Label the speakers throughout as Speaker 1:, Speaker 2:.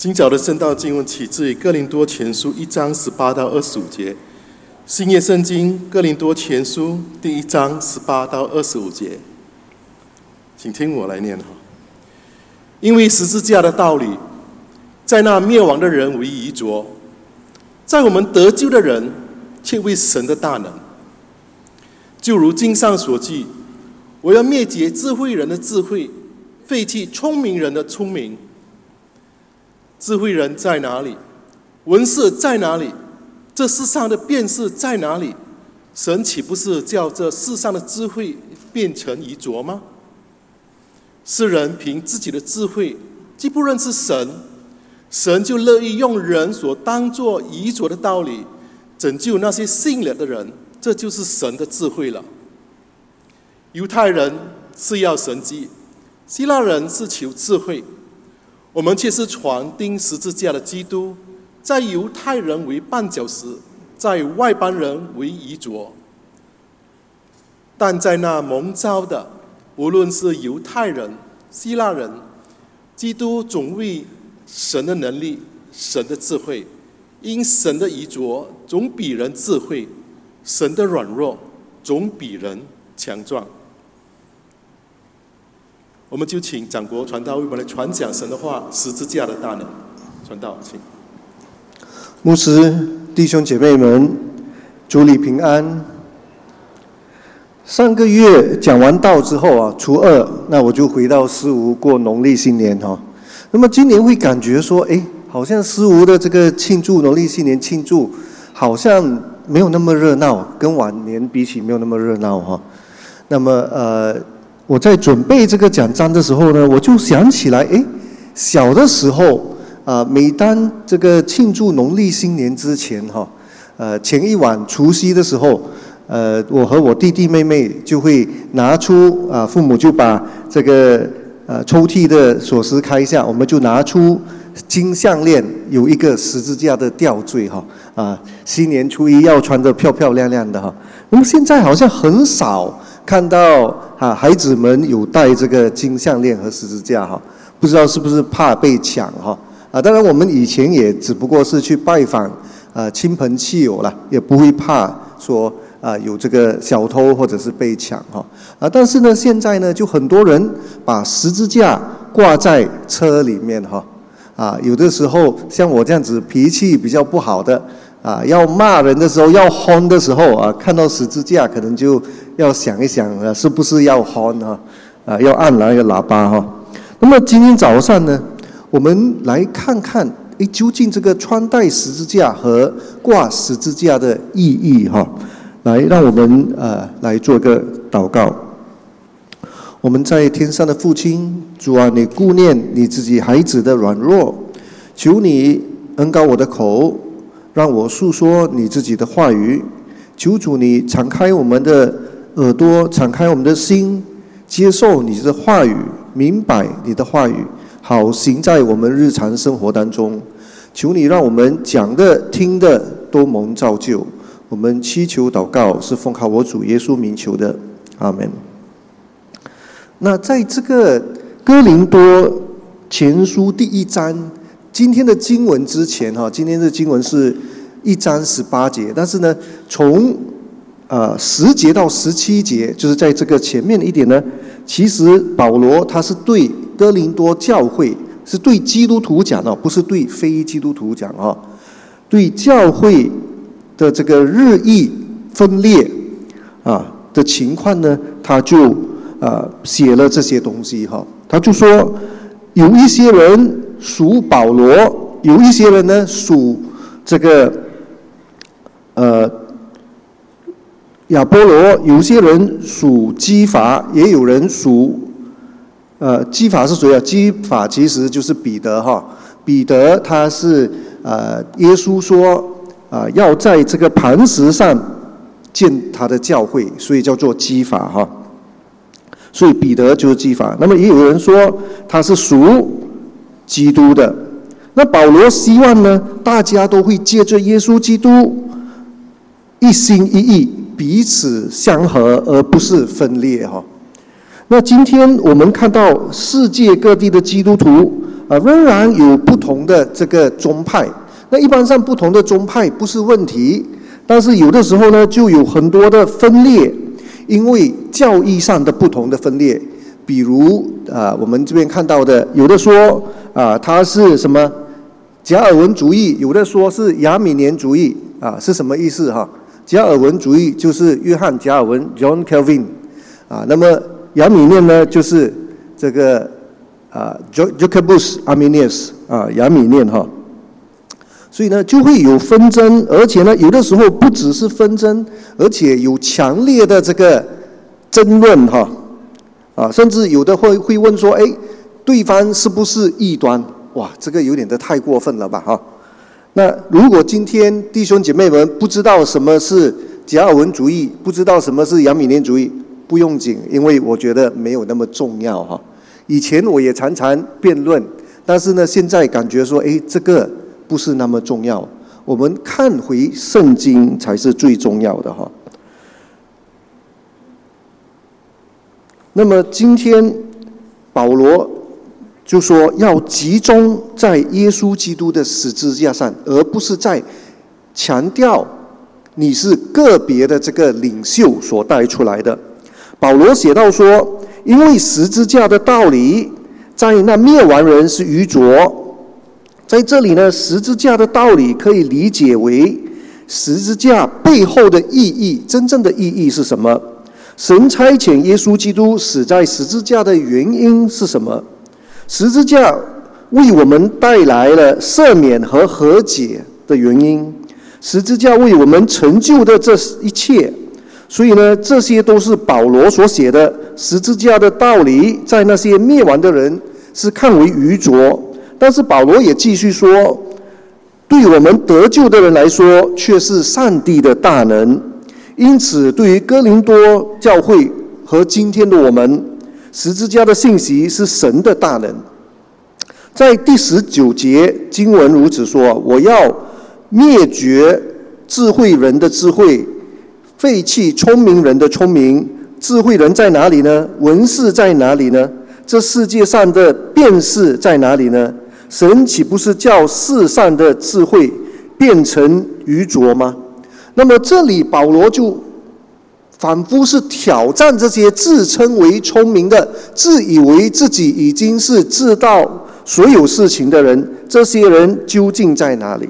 Speaker 1: 今早的圣道经文起自于哥林多前书一章十八到二十五节，新约圣经哥林多前书第一章十八到二十五节，请听我来念哈。因为十字架的道理，在那灭亡的人为遗拙，在我们得救的人却为神的大能。就如经上所记，我要灭绝智慧人的智慧，废弃聪明人的聪明。智慧人在哪里？文士在哪里？这世上的辨识在哪里？神岂不是叫这世上的智慧变成遗拙吗？世人凭自己的智慧，既不认识神，神就乐意用人所当作遗拙的道理，拯救那些信了的人。这就是神的智慧了。犹太人是要神迹，希腊人是求智慧。我们却是传钉十字架的基督，在犹太人为绊脚石，在外邦人为遗嘱。但在那蒙召的，无论是犹太人、希腊人，基督总为神的能力、神的智慧，因神的遗嘱总比人智慧，神的软弱总比人强壮。我们就请长国传道为我们来传讲神的话，十字架的大能。传道，请。
Speaker 2: 牧师、弟兄姐妹们，主你平安。上个月讲完道之后啊，初二，那我就回到思吴过农历新年哈。那么今年会感觉说，哎，好像思吴的这个庆祝农历新年庆祝，好像没有那么热闹，跟往年比起没有那么热闹哈。那么呃。我在准备这个奖章的时候呢，我就想起来，哎，小的时候啊，每当这个庆祝农历新年之前哈，呃，前一晚除夕的时候，呃，我和我弟弟妹妹就会拿出啊，父母就把这个呃抽屉的锁匙开下，我们就拿出金项链，有一个十字架的吊坠哈，啊，新年初一要穿的漂漂亮亮的哈。那么现在好像很少。看到啊，孩子们有戴这个金项链和十字架哈，不知道是不是怕被抢哈？啊，当然我们以前也只不过是去拜访啊亲朋戚友了，也不会怕说啊有这个小偷或者是被抢哈。啊，但是呢，现在呢，就很多人把十字架挂在车里面哈。啊，有的时候像我这样子脾气比较不好的。啊，要骂人的时候，要轰的时候啊，看到十字架，可能就要想一想啊，是不是要轰啊？啊，要按那个喇叭哈。那么今天早上呢，我们来看看，诶，究竟这个穿戴十字架和挂十字架的意义哈？来，让我们呃来做个祷告。我们在天上的父亲，主啊，你顾念你自己孩子的软弱，求你恩高我的口。让我诉说你自己的话语，求主你敞开我们的耳朵，敞开我们的心，接受你的话语，明白你的话语，好行在我们日常生活当中。求你让我们讲的、听的都蒙造就。我们祈求祷告是奉靠我主耶稣名求的，阿门。那在这个哥林多前书第一章。今天的经文之前哈，今天的经文是一章十八节，但是呢，从呃十节到十七节，就是在这个前面的一点呢，其实保罗他是对哥林多教会，是对基督徒讲的，不是对非基督徒讲啊，对教会的这个日益分裂啊的情况呢，他就呃写了这些东西哈，他就说有一些人。属保罗，有一些人呢属这个呃亚波罗，有些人属基法，也有人属呃基法是谁啊？基法其实就是彼得哈，彼得他是呃耶稣说啊要在这个磐石上建他的教会，所以叫做基法哈，所以彼得就是基法。那么也有人说他是属。基督的，那保罗希望呢？大家都会借着耶稣基督一心一意，彼此相合，而不是分裂哈。那今天我们看到世界各地的基督徒啊，仍然有不同的这个宗派。那一般上不同的宗派不是问题，但是有的时候呢，就有很多的分裂，因为教义上的不同的分裂。比如啊，我们这边看到的，有的说啊，他是什么加尔文主义，有的说是亚米年主义啊，是什么意思哈？加尔文主义就是约翰加尔文 （John Calvin） 啊，那么亚米念呢，就是这个啊，Jacobus Arminius 啊，亚米念哈。所以呢，就会有纷争，而且呢，有的时候不只是纷争，而且有强烈的这个争论哈。啊，甚至有的会会问说：“哎，对方是不是异端？”哇，这个有点的太过分了吧？哈。那如果今天弟兄姐妹们不知道什么是加尔文主义，不知道什么是杨米念主义，不用紧，因为我觉得没有那么重要哈。以前我也常常辩论，但是呢，现在感觉说：“哎，这个不是那么重要，我们看回圣经才是最重要的哈。”那么今天，保罗就说要集中在耶稣基督的十字架上，而不是在强调你是个别的这个领袖所带出来的。保罗写到说，因为十字架的道理，在那灭亡人是愚拙，在这里呢，十字架的道理可以理解为十字架背后的意义，真正的意义是什么？神差遣耶稣基督死在十字架的原因是什么？十字架为我们带来了赦免和和解的原因，十字架为我们成就的这一切，所以呢，这些都是保罗所写的十字架的道理，在那些灭亡的人是看为愚拙，但是保罗也继续说，对我们得救的人来说，却是上帝的大能。因此，对于哥林多教会和今天的我们，十字架的信息是神的大能。在第十九节经文如此说：“我要灭绝智慧人的智慧，废弃聪明人的聪明。智慧人在哪里呢？文士在哪里呢？这世界上的辨识在哪里呢？神岂不是叫世上的智慧变成愚拙吗？”那么这里保罗就仿佛是挑战这些自称为聪明的、自以为自己已经是知道所有事情的人，这些人究竟在哪里？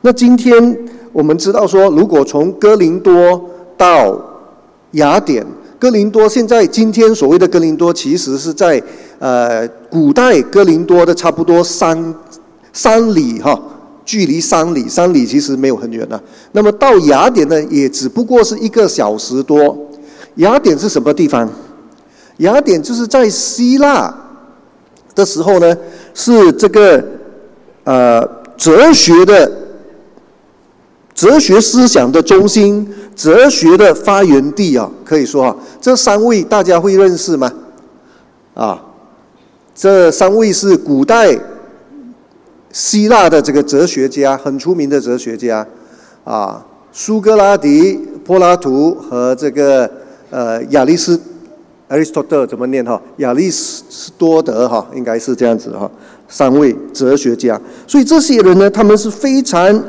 Speaker 2: 那今天我们知道说，如果从哥林多到雅典，哥林多现在今天所谓的哥林多，其实是在呃古代哥林多的差不多三三里哈。距离三里，三里其实没有很远的。那么到雅典呢，也只不过是一个小时多。雅典是什么地方？雅典就是在希腊的时候呢，是这个呃哲学的哲学思想的中心，哲学的发源地啊。可以说啊，这三位大家会认识吗？啊，这三位是古代。希腊的这个哲学家很出名的哲学家，啊，苏格拉底、柏拉图和这个呃亚里斯 （Aristotle） 怎么念哈？亚里斯多德哈，应该是这样子哈。三位哲学家，所以这些人呢，他们是非常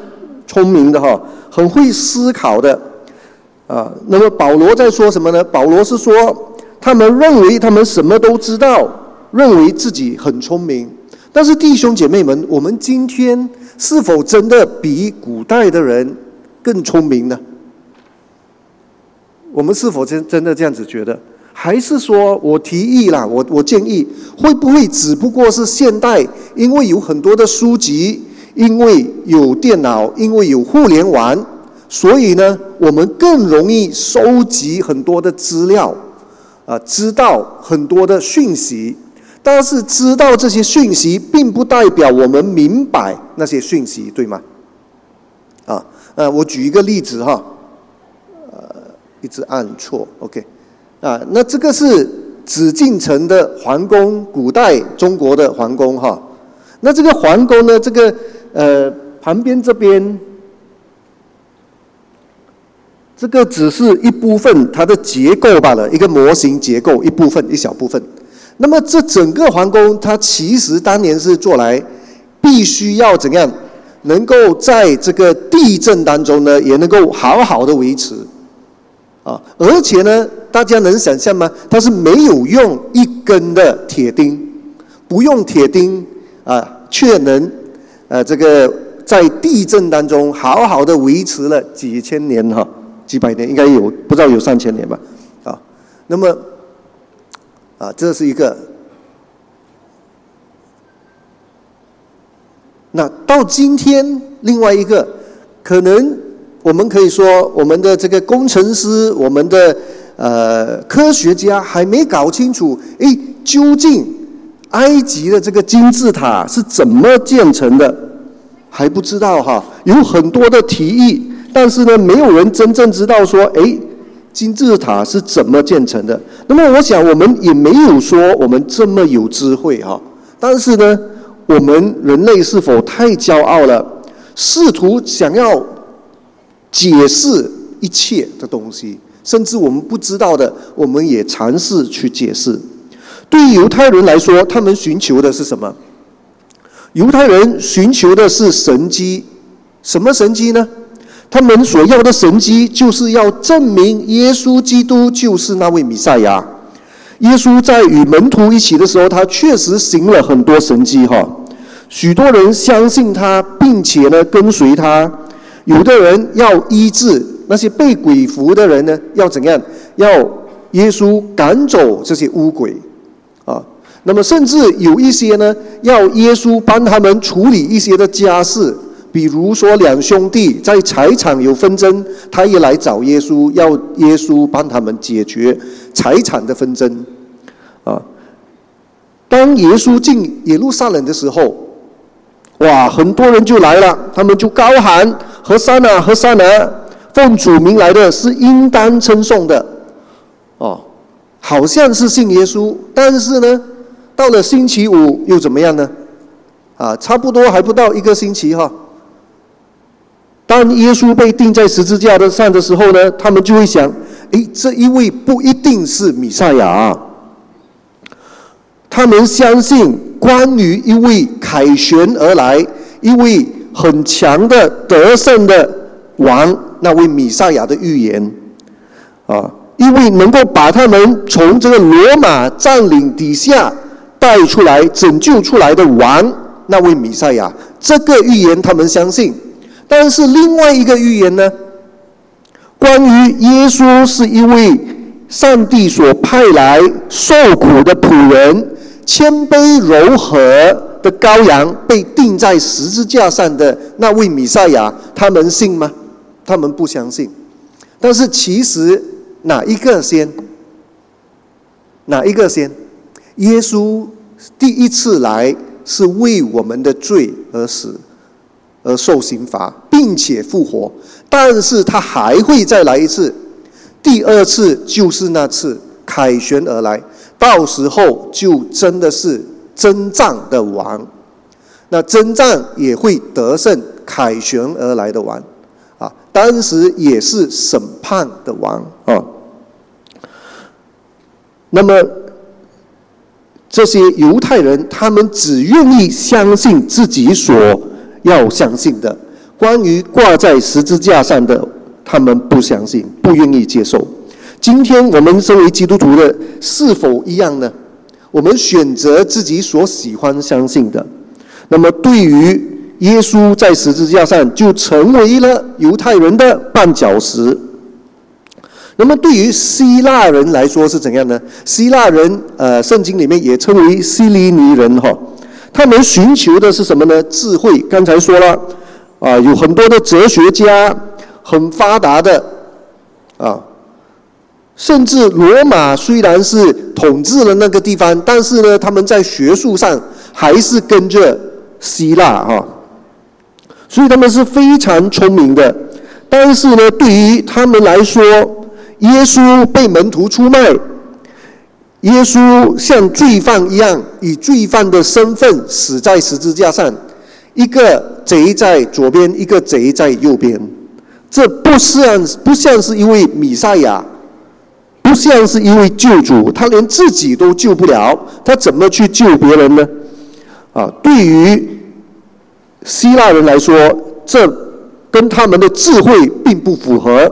Speaker 2: 聪明的哈，很会思考的啊。那么保罗在说什么呢？保罗是说，他们认为他们什么都知道，认为自己很聪明。但是弟兄姐妹们，我们今天是否真的比古代的人更聪明呢？我们是否真真的这样子觉得？还是说我提议啦，我我建议，会不会只不过是现代，因为有很多的书籍，因为有电脑，因为有互联网，所以呢，我们更容易收集很多的资料，啊，知道很多的讯息。但是知道这些讯息，并不代表我们明白那些讯息，对吗？啊，呃，我举一个例子哈，呃，一直按错，OK，啊，那这个是紫禁城的皇宫，古代中国的皇宫哈。那这个皇宫呢，这个呃旁边这边，这个只是一部分它的结构罢了，一个模型结构一部分，一小部分。那么这整个皇宫，它其实当年是做来，必须要怎样，能够在这个地震当中呢，也能够好好的维持，啊，而且呢，大家能想象吗？它是没有用一根的铁钉，不用铁钉啊，却能，呃，这个在地震当中好好的维持了几千年哈，几百年应该有，不知道有三千年吧，啊，那么。啊，这是一个。那到今天，另外一个可能，我们可以说，我们的这个工程师，我们的呃科学家还没搞清楚，哎，究竟埃及的这个金字塔是怎么建成的，还不知道哈。有很多的提议，但是呢，没有人真正知道说，哎。金字塔是怎么建成的？那么，我想我们也没有说我们这么有智慧哈。但是呢，我们人类是否太骄傲了，试图想要解释一切的东西，甚至我们不知道的，我们也尝试去解释。对于犹太人来说，他们寻求的是什么？犹太人寻求的是神机，什么神机呢？他们所要的神迹，就是要证明耶稣基督就是那位弥赛亚。耶稣在与门徒一起的时候，他确实行了很多神迹，哈，许多人相信他，并且呢跟随他。有的人要医治那些被鬼附的人呢，要怎样？要耶稣赶走这些污鬼，啊，那么甚至有一些呢，要耶稣帮他们处理一些的家事。比如说，两兄弟在财产有纷争，他也来找耶稣，要耶稣帮他们解决财产的纷争。啊，当耶稣进耶路撒冷的时候，哇，很多人就来了，他们就高喊：“何塞纳，何塞纳，奉主名来的是应当称颂的。”哦，好像是信耶稣，但是呢，到了星期五又怎么样呢？啊，差不多还不到一个星期哈。当耶稣被钉在十字架的上的时候呢，他们就会想：诶，这一位不一定是米赛亚。啊他们相信关于一位凯旋而来、一位很强的得胜的王，那位米赛亚的预言啊，一位能够把他们从这个罗马占领底下带出来、拯救出来的王，那位米赛亚，这个预言他们相信。但是另外一个预言呢，关于耶稣是一位上帝所派来受苦的仆人，谦卑柔和的羔羊，被钉在十字架上的那位米赛亚，他们信吗？他们不相信。但是其实哪一个先？哪一个先？耶稣第一次来是为我们的罪而死。而受刑罚，并且复活，但是他还会再来一次，第二次就是那次凯旋而来，到时候就真的是征战的王，那征战也会得胜，凯旋而来的王，啊，当时也是审判的王啊。那么这些犹太人，他们只愿意相信自己所。要相信的，关于挂在十字架上的，他们不相信，不愿意接受。今天我们身为基督徒的，是否一样呢？我们选择自己所喜欢相信的。那么，对于耶稣在十字架上就成为了犹太人的绊脚石。那么，对于希腊人来说是怎样呢？希腊人，呃，圣经里面也称为希利尼人，哈。他们寻求的是什么呢？智慧。刚才说了，啊，有很多的哲学家，很发达的，啊，甚至罗马虽然是统治了那个地方，但是呢，他们在学术上还是跟着希腊哈，所以他们是非常聪明的。但是呢，对于他们来说，耶稣被门徒出卖。耶稣像罪犯一样，以罪犯的身份死在十字架上，一个贼在左边，一个贼在右边。这不像不像是一位米赛亚，不像是一位救主，他连自己都救不了，他怎么去救别人呢？啊，对于希腊人来说，这跟他们的智慧并不符合。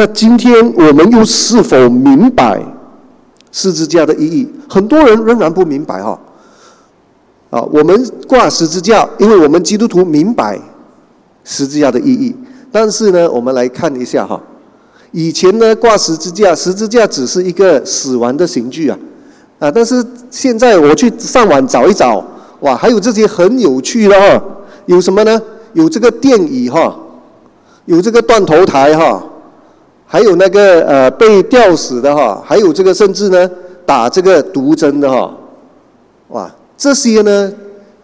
Speaker 2: 那今天我们又是否明白十字架的意义？很多人仍然不明白哈。啊，我们挂十字架，因为我们基督徒明白十字架的意义。但是呢，我们来看一下哈，以前呢挂十字架，十字架只是一个死亡的刑具啊，啊，但是现在我去上网找一找，哇，还有这些很有趣的哈，有什么呢？有这个电椅哈，有这个断头台哈。还有那个呃被吊死的哈，还有这个甚至呢打这个毒针的哈，哇，这些呢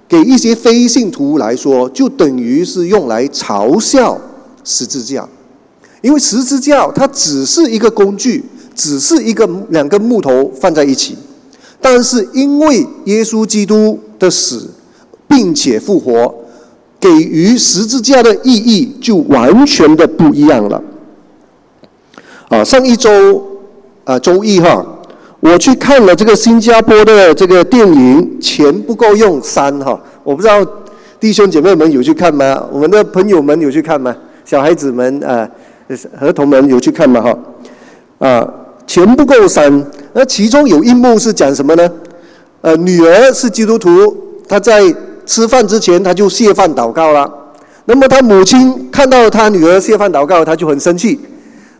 Speaker 2: 给一些非信徒来说，就等于是用来嘲笑十字架，因为十字架它只是一个工具，只是一个两根木头放在一起，但是因为耶稣基督的死并且复活，给予十字架的意义就完全的不一样了。啊，上一周啊周一哈，我去看了这个新加坡的这个电影《钱不够用三》哈，我不知道弟兄姐妹们有去看吗？我们的朋友们有去看吗？小孩子们啊，儿童们有去看吗？哈，啊，钱不够三，那其中有一幕是讲什么呢？呃，女儿是基督徒，她在吃饭之前，她就谢饭祷告了。那么她母亲看到她女儿谢饭祷告，她就很生气。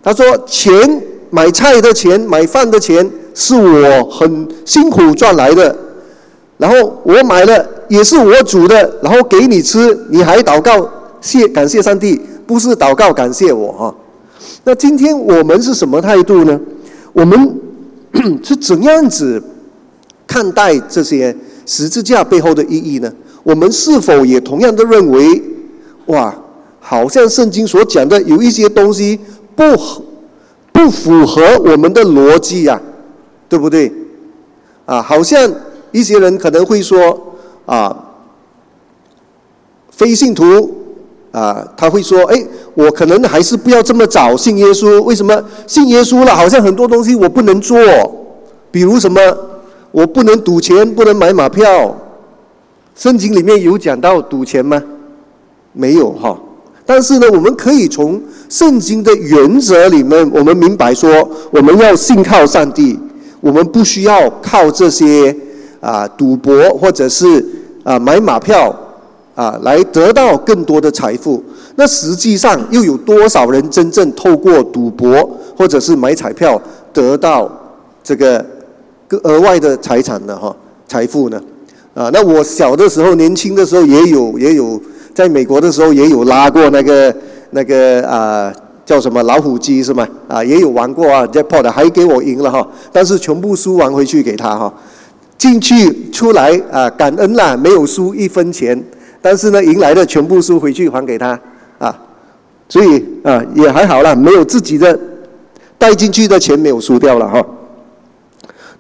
Speaker 2: 他说：“钱买菜的钱，买饭的钱是我很辛苦赚来的，然后我买了也是我煮的，然后给你吃，你还祷告谢感谢上帝，不是祷告感谢我哈？那今天我们是什么态度呢？我们 是怎样子看待这些十字架背后的意义呢？我们是否也同样的认为，哇，好像圣经所讲的有一些东西？”不不符合我们的逻辑呀，对不对？啊，好像一些人可能会说啊，非信徒啊，他会说，哎，我可能还是不要这么早信耶稣。为什么信耶稣了，好像很多东西我不能做，比如什么，我不能赌钱，不能买马票。圣经里面有讲到赌钱吗？没有哈。但是呢，我们可以从圣经的原则里面，我们明白说，我们要信靠上帝，我们不需要靠这些啊赌博或者是啊买马票啊来得到更多的财富。那实际上又有多少人真正透过赌博或者是买彩票得到这个额外的财产呢？哈，财富呢？啊，那我小的时候，年轻的时候也有也有。在美国的时候也有拉过那个那个啊叫什么老虎机是吗？啊也有玩过啊，jackpot 还给我赢了哈，但是全部输完回去给他哈，进去出来啊感恩啦，没有输一分钱，但是呢赢来的全部输回去还给他啊，所以啊也还好啦，没有自己的带进去的钱没有输掉了哈。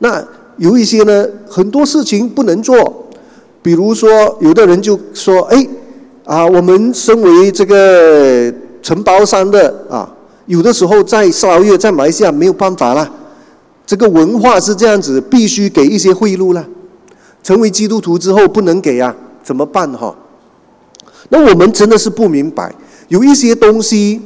Speaker 2: 那有一些呢很多事情不能做，比如说有的人就说哎。啊，我们身为这个承包商的啊，有的时候在沙月在马来西亚没有办法啦，这个文化是这样子，必须给一些贿赂啦。成为基督徒之后不能给啊，怎么办哈？那我们真的是不明白，有一些东西，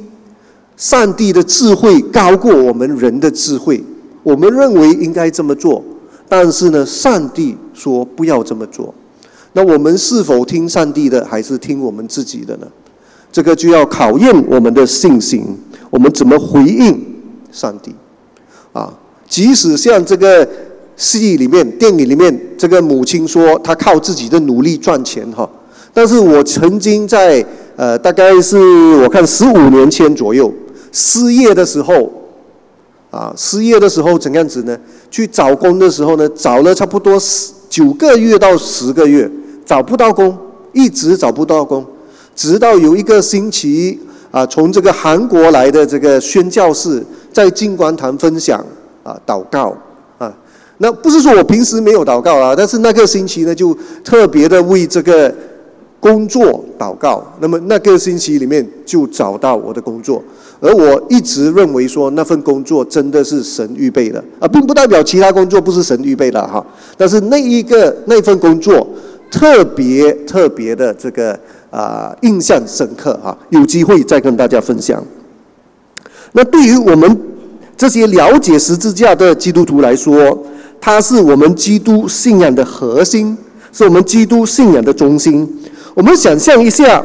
Speaker 2: 上帝的智慧高过我们人的智慧，我们认为应该这么做，但是呢，上帝说不要这么做。那我们是否听上帝的，还是听我们自己的呢？这个就要考验我们的信心。我们怎么回应上帝？啊，即使像这个戏里面、电影里面，这个母亲说她靠自己的努力赚钱哈。但是我曾经在呃，大概是我看十五年前左右失业的时候，啊，失业的时候怎样子呢？去找工的时候呢，找了差不多十九个月到十个月。找不到工，一直找不到工，直到有一个星期啊，从这个韩国来的这个宣教士在金光堂分享啊，祷告啊，那不是说我平时没有祷告啊，但是那个星期呢，就特别的为这个工作祷告。那么那个星期里面就找到我的工作，而我一直认为说那份工作真的是神预备的啊，并不代表其他工作不是神预备的哈。但是那一个那份工作特别特别的这个啊印象深刻哈，有机会再跟大家分享。那对于我们这些了解十字架的基督徒来说，它是我们基督信仰的核心，是我们基督信仰的中心。我们想象一下，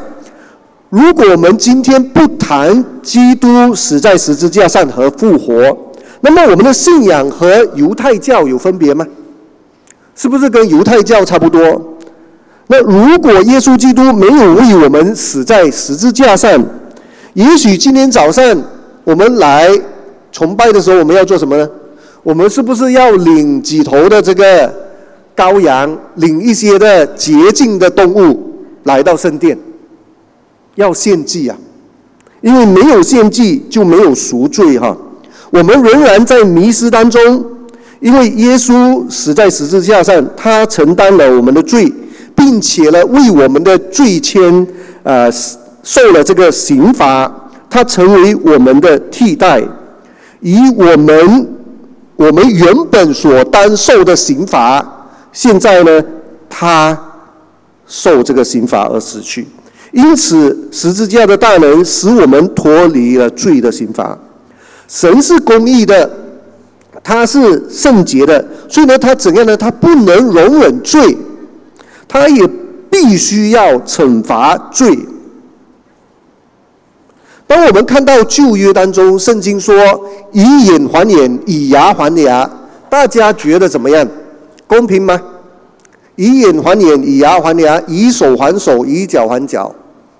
Speaker 2: 如果我们今天不谈基督死在十字架上和复活，那么我们的信仰和犹太教有分别吗？是不是跟犹太教差不多？那如果耶稣基督没有为我们死在十字架上，也许今天早上。我们来崇拜的时候，我们要做什么呢？我们是不是要领几头的这个羔羊，领一些的洁净的动物来到圣殿，要献祭啊？因为没有献祭就没有赎罪哈。我们仍然在迷失当中，因为耶稣死在十字架上，他承担了我们的罪，并且呢为我们的罪签呃受了这个刑罚。他成为我们的替代，以我们我们原本所担受的刑罚，现在呢，他受这个刑罚而死去。因此，十字架的大能使我们脱离了罪的刑罚。神是公义的，他是圣洁的，所以呢，他怎样呢？他不能容忍罪，他也必须要惩罚罪。当我们看到旧约当中，圣经说“以眼还眼，以牙还牙”，大家觉得怎么样？公平吗？“以眼还眼，以牙还牙，以手还手，以脚还脚”，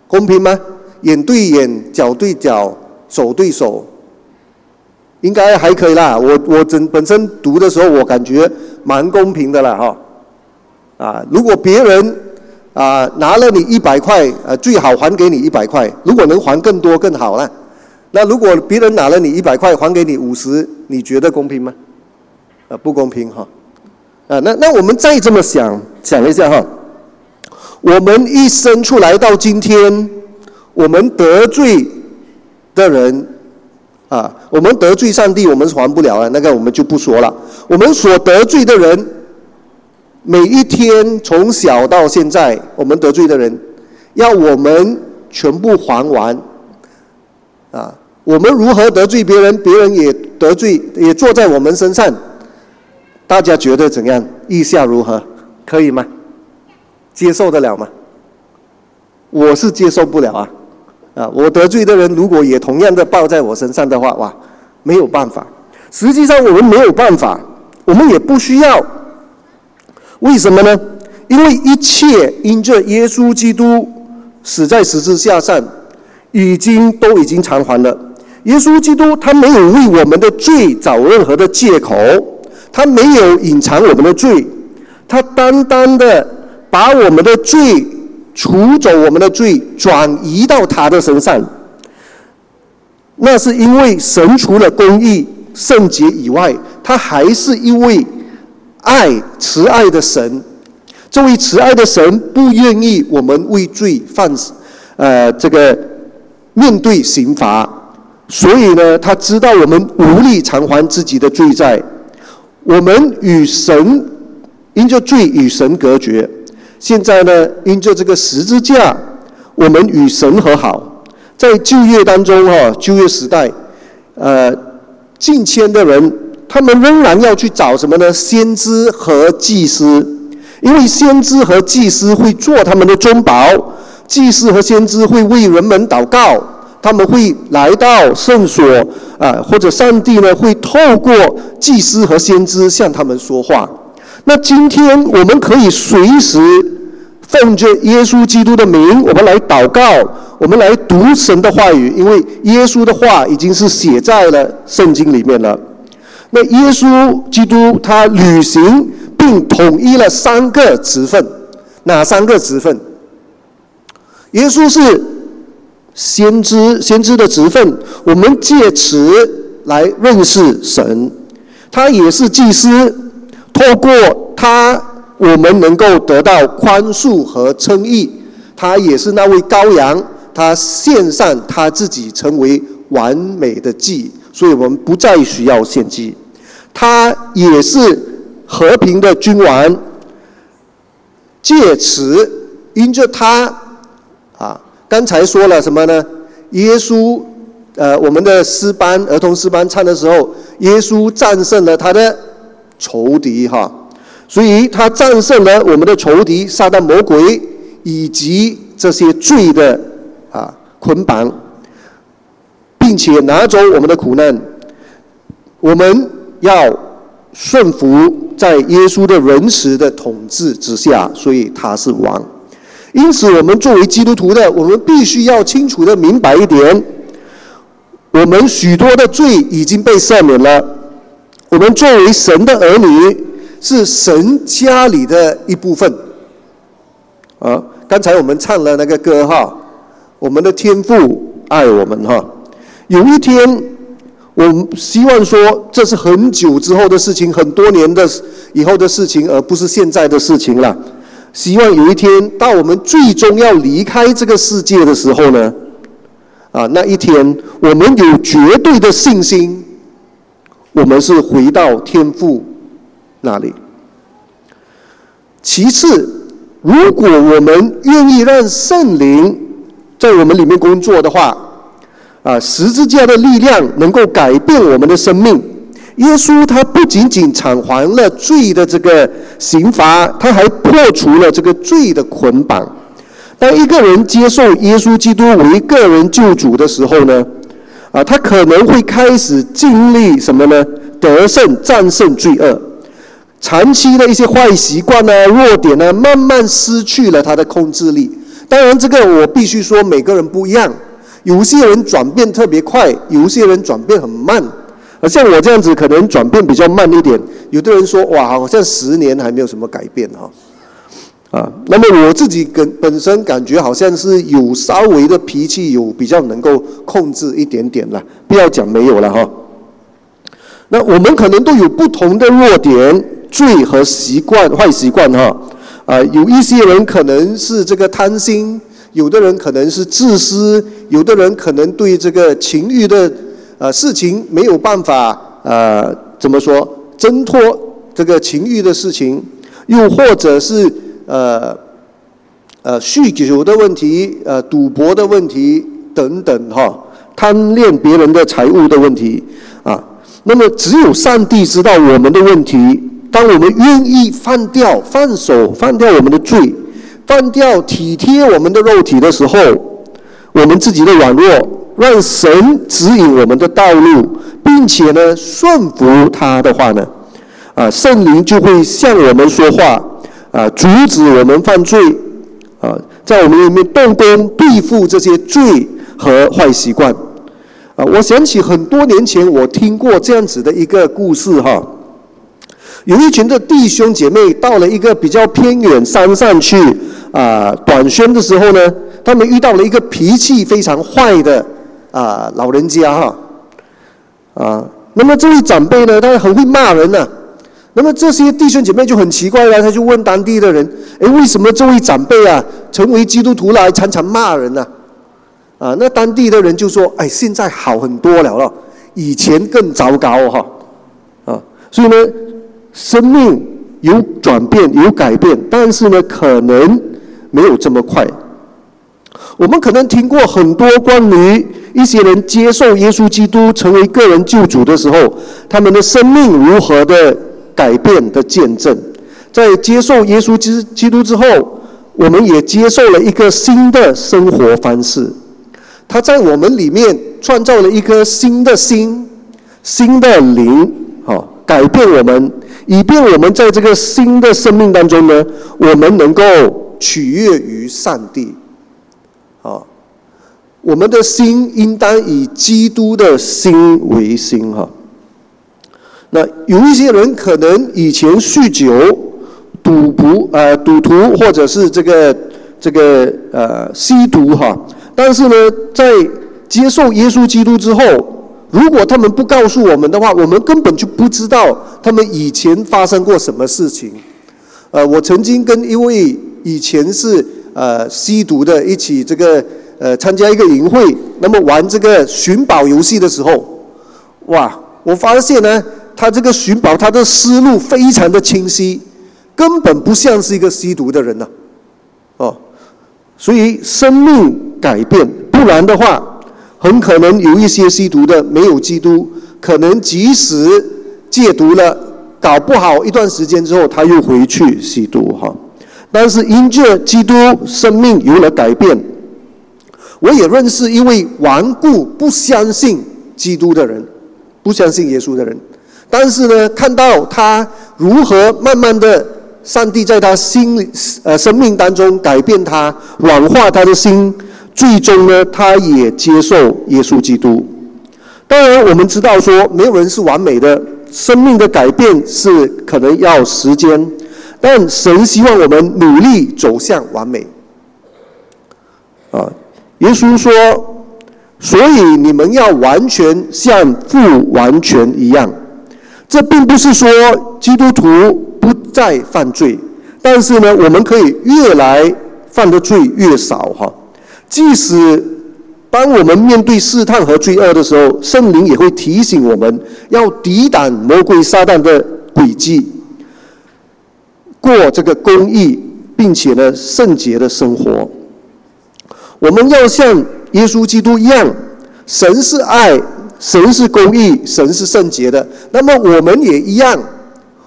Speaker 2: 公平吗？眼对眼，脚对脚，手对手，应该还可以啦。我我整本身读的时候，我感觉蛮公平的啦哈。啊，如果别人。啊，拿了你一百块，呃，最好还给你一百块。如果能还更多更好了。那如果别人拿了你一百块，还给你五十，你觉得公平吗？啊，不公平哈。啊，那那我们再这么想想一下哈，我们一生出来到今天，我们得罪的人，啊，我们得罪上帝，我们还不了了，那个我们就不说了。我们所得罪的人。每一天从小到现在，我们得罪的人，要我们全部还完，啊，我们如何得罪别人，别人也得罪，也坐在我们身上，大家觉得怎样？意下如何？可以吗？接受得了吗？我是接受不了啊！啊，我得罪的人如果也同样的报在我身上的话，哇，没有办法。实际上我们没有办法，我们也不需要。为什么呢？因为一切因着耶稣基督死在十字架上，已经都已经偿还了。耶稣基督他没有为我们的罪找任何的借口，他没有隐藏我们的罪，他单单的把我们的罪除走，我们的罪转移到他的身上。那是因为神除了公义圣洁以外，他还是因为。爱慈爱的神，这位慈爱的神不愿意我们为罪犯，呃，这个面对刑罚，所以呢，他知道我们无力偿还自己的罪债，我们与神因着罪与神隔绝。现在呢，因着这个十字架，我们与神和好。在旧约当中，哈，旧约时代，呃，近千的人。他们仍然要去找什么呢？先知和祭司，因为先知和祭司会做他们的中保，祭司和先知会为人们祷告，他们会来到圣所啊，或者上帝呢会透过祭司和先知向他们说话。那今天我们可以随时奉着耶稣基督的名，我们来祷告，我们来读神的话语，因为耶稣的话已经是写在了圣经里面了。那耶稣基督他履行并统一了三个职分，哪三个职分？耶稣是先知，先知的职分，我们借此来认识神；他也是祭司，透过他我们能够得到宽恕和称义；他也是那位羔羊，他献上他自己成为完美的祭，所以我们不再需要献祭。他也是和平的君王，借此因着他啊，刚才说了什么呢？耶稣，呃，我们的诗班儿童诗班唱的时候，耶稣战胜了他的仇敌哈，所以他战胜了我们的仇敌撒旦魔鬼以及这些罪的啊捆绑，并且拿走我们的苦难，我们要顺服在耶稣的仁慈的统治之下，所以他是王。因此，我们作为基督徒的，我们必须要清楚的明白一点：我们许多的罪已经被赦免了。我们作为神的儿女，是神家里的一部分。啊，刚才我们唱了那个歌哈，我们的天父爱我们哈。有一天，我们希望说，这是很久之后的事情，很多年的以后的事情，而不是现在的事情了。希望有一天，当我们最终要离开这个世界的时候呢，啊，那一天我们有绝对的信心，我们是回到天父那里。其次，如果我们愿意让圣灵在我们里面工作的话，啊，十字架的力量能够改变我们的生命。耶稣他不仅仅偿还了罪的这个刑罚，他还破除了这个罪的捆绑。当一个人接受耶稣基督为个人救主的时候呢，啊，他可能会开始经历什么呢？得胜、战胜罪恶，长期的一些坏习惯呢、弱点呢，慢慢失去了他的控制力。当然，这个我必须说，每个人不一样，有些人转变特别快，有些人转变很慢。而像我这样子，可能转变比较慢一点。有的人说：“哇，好像十年还没有什么改变哈。”啊，那么我自己跟本身感觉好像是有稍微的脾气，有比较能够控制一点点了。不要讲没有了哈。那我们可能都有不同的弱点、罪和习惯、坏习惯哈。啊，有一些人可能是这个贪心，有的人可能是自私，有的人可能对这个情欲的。呃，事情没有办法，呃，怎么说，挣脱这个情欲的事情，又或者是呃，呃，酗酒的问题，呃，赌博的问题等等哈，贪恋别人的财物的问题啊。那么，只有上帝知道我们的问题。当我们愿意放掉、放手、放掉我们的罪，放掉体贴我们的肉体的时候，我们自己的软弱。让神指引我们的道路，并且呢，顺服他的话呢，啊，圣灵就会向我们说话，啊，阻止我们犯罪，啊，在我们里面动工对付这些罪和坏习惯，啊，我想起很多年前我听过这样子的一个故事哈，有一群的弟兄姐妹到了一个比较偏远山上去啊短宣的时候呢，他们遇到了一个脾气非常坏的。啊，老人家哈，啊，那么这位长辈呢，他很会骂人呢。那么这些弟兄姐妹就很奇怪了，他就问当地的人：，哎，为什么这位长辈啊，成为基督徒了，常常骂人呢？啊，那当地的人就说：，哎，现在好很多了了，以前更糟糕哈。啊，所以呢，生命有转变，有改变，但是呢，可能没有这么快。我们可能听过很多关于一些人接受耶稣基督成为个人救主的时候，他们的生命如何的改变的见证。在接受耶稣基基督之后，我们也接受了一个新的生活方式。他在我们里面创造了一颗新的心、新的灵，好改变我们，以便我们在这个新的生命当中呢，我们能够取悦于上帝。啊，我们的心应当以基督的心为心哈。那有一些人可能以前酗酒、赌博、呃赌徒，或者是这个这个呃吸毒哈，但是呢，在接受耶稣基督之后，如果他们不告诉我们的话，我们根本就不知道他们以前发生过什么事情。呃，我曾经跟一位以前是。呃吸毒的一起这个呃参加一个营会，那么玩这个寻宝游戏的时候，哇，我发现呢，他这个寻宝他的思路非常的清晰，根本不像是一个吸毒的人呐，哦，所以生命改变，不然的话，很可能有一些吸毒的没有基督，可能即使戒毒了，搞不好一段时间之后他又回去吸毒哈。但是因着基督生命有了改变，我也认识一位顽固不相信基督的人，不相信耶稣的人。但是呢，看到他如何慢慢的，上帝在他心里呃生命当中改变他，软化他的心，最终呢，他也接受耶稣基督。当然，我们知道说，没有人是完美的，生命的改变是可能要时间。但神希望我们努力走向完美。啊，耶稣说：“所以你们要完全像父完全一样。”这并不是说基督徒不再犯罪，但是呢，我们可以越来犯的罪越少哈。即使当我们面对试探和罪恶的时候，圣灵也会提醒我们要抵挡魔鬼撒旦的诡计。过这个公义，并且呢圣洁的生活。我们要像耶稣基督一样，神是爱，神是公义，神是圣洁的。那么我们也一样，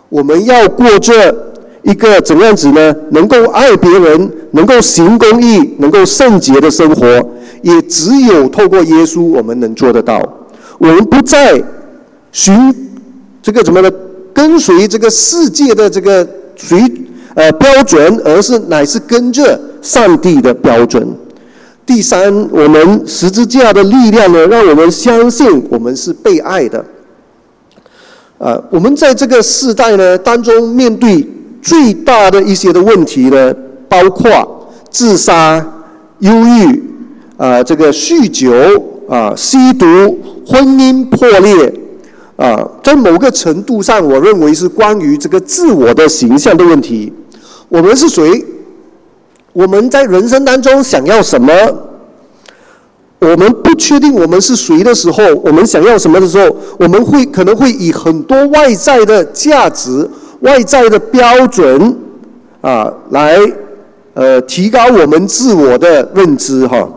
Speaker 2: 我们要过这一个怎样子呢？能够爱别人，能够行公义，能够圣洁的生活，也只有透过耶稣，我们能做得到。我们不再寻这个怎么呢？跟随这个世界的这个。随呃标准，而是乃是跟着上帝的标准。第三，我们十字架的力量呢，让我们相信我们是被爱的。啊，我们在这个世代呢当中，面对最大的一些的问题呢，包括自杀、忧郁、啊这个酗酒、啊吸毒、婚姻破裂。啊，在某个程度上，我认为是关于这个自我的形象的问题。我们是谁？我们在人生当中想要什么？我们不确定我们是谁的时候，我们想要什么的时候，我们会可能会以很多外在的价值、外在的标准啊，来呃提高我们自我的认知哈。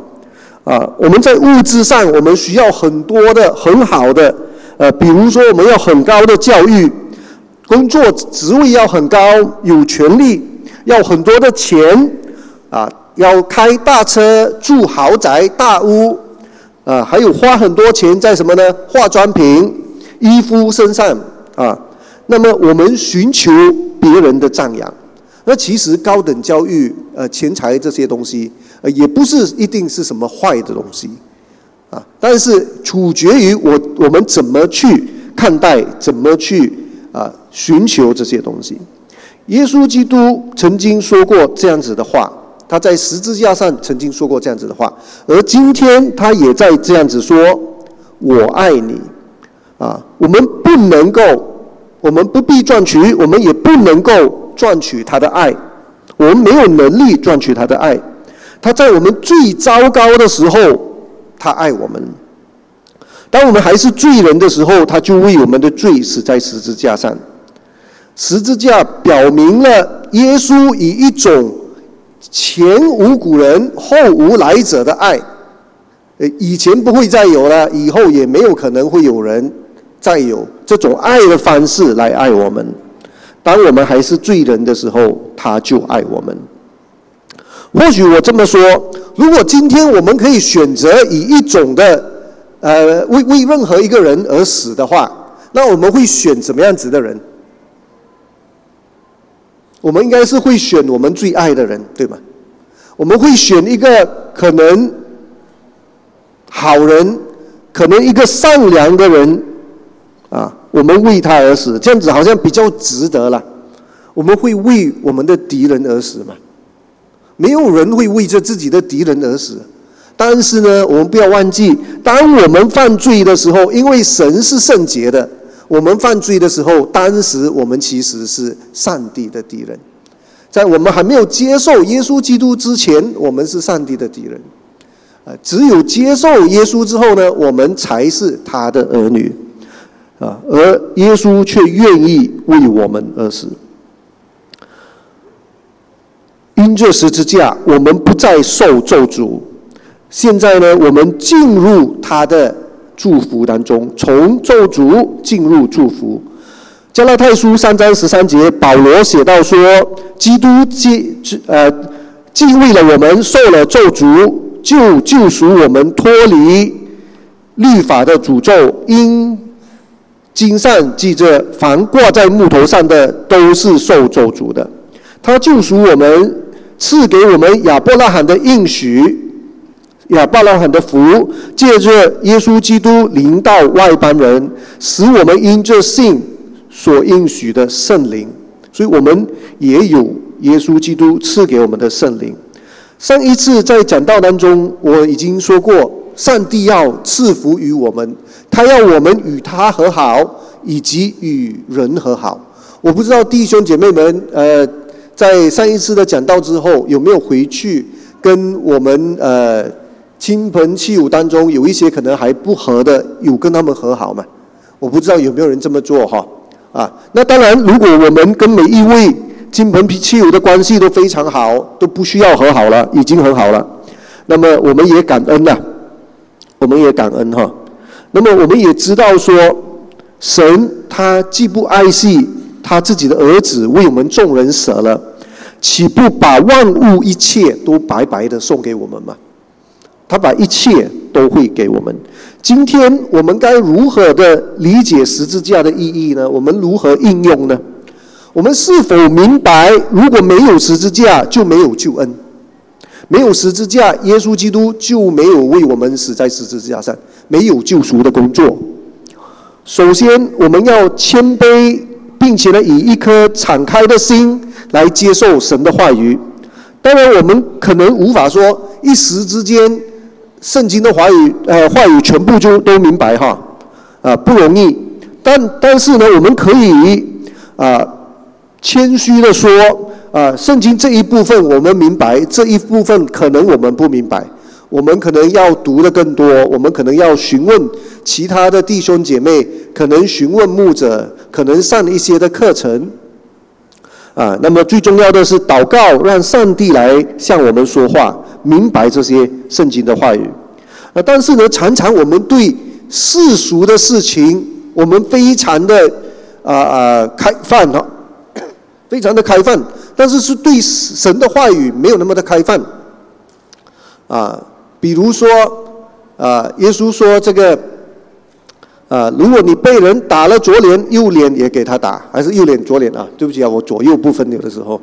Speaker 2: 啊，我们在物质上，我们需要很多的很好的。呃，比如说我们要很高的教育，工作职位要很高，有权利，要很多的钱，啊，要开大车，住豪宅大屋，啊，还有花很多钱在什么呢？化妆品、衣服身上，啊，那么我们寻求别人的赞扬，那其实高等教育、呃，钱财这些东西，呃，也不是一定是什么坏的东西。啊，但是取决于我我们怎么去看待，怎么去啊寻求这些东西。耶稣基督曾经说过这样子的话，他在十字架上曾经说过这样子的话，而今天他也在这样子说：“我爱你。”啊，我们不能够，我们不必赚取，我们也不能够赚取他的爱，我们没有能力赚取他的爱。他在我们最糟糕的时候。他爱我们。当我们还是罪人的时候，他就为我们的罪死在十字架上。十字架表明了耶稣以一种前无古人后无来者的爱。呃，以前不会再有了，以后也没有可能会有人再有这种爱的方式来爱我们。当我们还是罪人的时候，他就爱我们。或许我这么说。如果今天我们可以选择以一种的，呃，为为任何一个人而死的话，那我们会选什么样子的人？我们应该是会选我们最爱的人，对吗？我们会选一个可能好人，可能一个善良的人，啊，我们为他而死，这样子好像比较值得了。我们会为我们的敌人而死吗？没有人会为着自己的敌人而死，但是呢，我们不要忘记，当我们犯罪的时候，因为神是圣洁的，我们犯罪的时候，当时我们其实是上帝的敌人。在我们还没有接受耶稣基督之前，我们是上帝的敌人。啊，只有接受耶稣之后呢，我们才是他的儿女。啊，而耶稣却愿意为我们而死。因这十字架，我们不再受咒诅。现在呢，我们进入他的祝福当中，从咒诅进入祝福。加拉太书三章十三节，保罗写到说：“基督既呃，既为了我们受了咒诅，就救赎我们脱离律法的诅咒。因经上记着，凡挂在木头上的，都是受咒诅的。他救赎我们。”赐给我们亚伯拉罕的应许，亚伯拉罕的福，借着耶稣基督临到外邦人，使我们因这信所应许的圣灵，所以我们也有耶稣基督赐给我们的圣灵。上一次在讲道当中，我已经说过，上帝要赐福于我们，他要我们与他和好，以及与人和好。我不知道弟兄姐妹们，呃。在上一次的讲道之后，有没有回去跟我们呃亲朋戚友当中有一些可能还不和的，有跟他们和好吗？我不知道有没有人这么做哈啊。那当然，如果我们跟每一位亲朋戚友的关系都非常好，都不需要和好了，已经很好了。那么我们也感恩呐，我们也感恩哈。那么我们也知道说，神他既不爱惜他自己的儿子，为我们众人舍了。岂不把万物一切都白白的送给我们吗？他把一切都会给我们。今天我们该如何的理解十字架的意义呢？我们如何应用呢？我们是否明白，如果没有十字架，就没有救恩；没有十字架，耶稣基督就没有为我们死在十字架上，没有救赎的工作。首先，我们要谦卑，并且呢，以一颗敞开的心。来接受神的话语，当然我们可能无法说一时之间，圣经的话语呃话语全部就都明白哈，啊不容易，但但是呢，我们可以啊谦虚的说啊，圣经这一部分我们明白，这一部分可能我们不明白，我们可能要读的更多，我们可能要询问其他的弟兄姐妹，可能询问牧者，可能上一些的课程。啊，那么最重要的是祷告，让上帝来向我们说话，明白这些圣经的话语。啊，但是呢，常常我们对世俗的事情，我们非常的啊啊开放哈，非常的开放，但是是对神的话语没有那么的开放。啊，比如说啊，耶稣说这个。啊，如果你被人打了左脸，右脸也给他打，还是右脸左脸啊？对不起啊，我左右不分有的时候，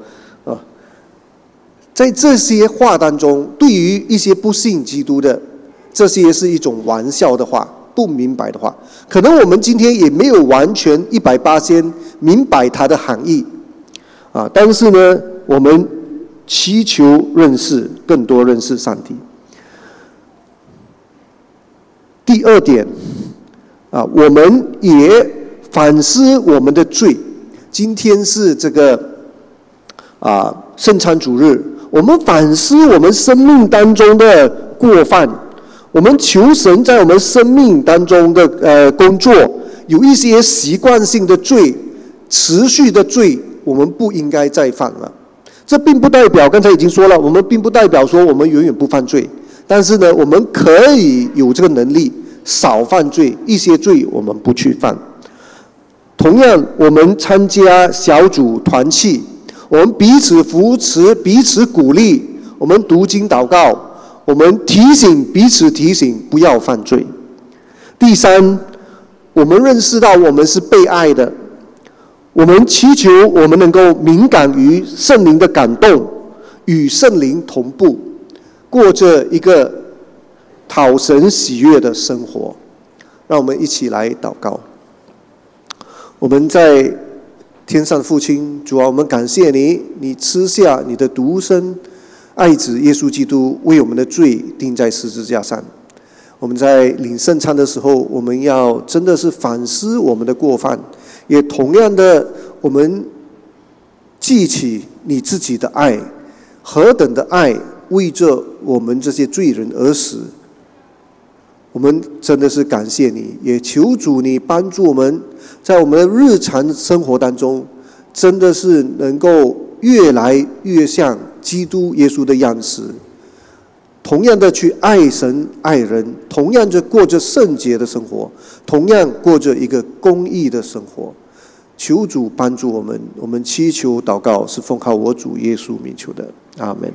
Speaker 2: 在这些话当中，对于一些不信基督的，这些是一种玩笑的话，不明白的话，可能我们今天也没有完全一百八先明白它的含义，啊，但是呢，我们祈求认识更多认识上帝。第二点。啊，我们也反思我们的罪。今天是这个啊圣餐主日，我们反思我们生命当中的过犯。我们求神在我们生命当中的呃工作，有一些习惯性的罪、持续的罪，我们不应该再犯了。这并不代表刚才已经说了，我们并不代表说我们永远不犯罪。但是呢，我们可以有这个能力。少犯罪，一些罪我们不去犯。同样，我们参加小组团契，我们彼此扶持、彼此鼓励，我们读经祷告，我们提醒彼此提醒不要犯罪。第三，我们认识到我们是被爱的，我们祈求我们能够敏感于圣灵的感动，与圣灵同步，过着一个。讨神喜悦的生活，让我们一起来祷告。我们在天上的父亲，主啊，我们感谢你，你吃下你的独生爱子耶稣基督，为我们的罪钉在十字架上。我们在领圣餐的时候，我们要真的是反思我们的过犯，也同样的，我们记起你自己的爱，何等的爱为着我们这些罪人而死。我们真的是感谢你，也求主你帮助我们，在我们的日常生活当中，真的是能够越来越像基督耶稣的样式，同样的去爱神爱人，同样的过着圣洁的生活，同样过着一个公义的生活。求主帮助我们，我们祈求祷告是奉靠我主耶稣名求的，阿门。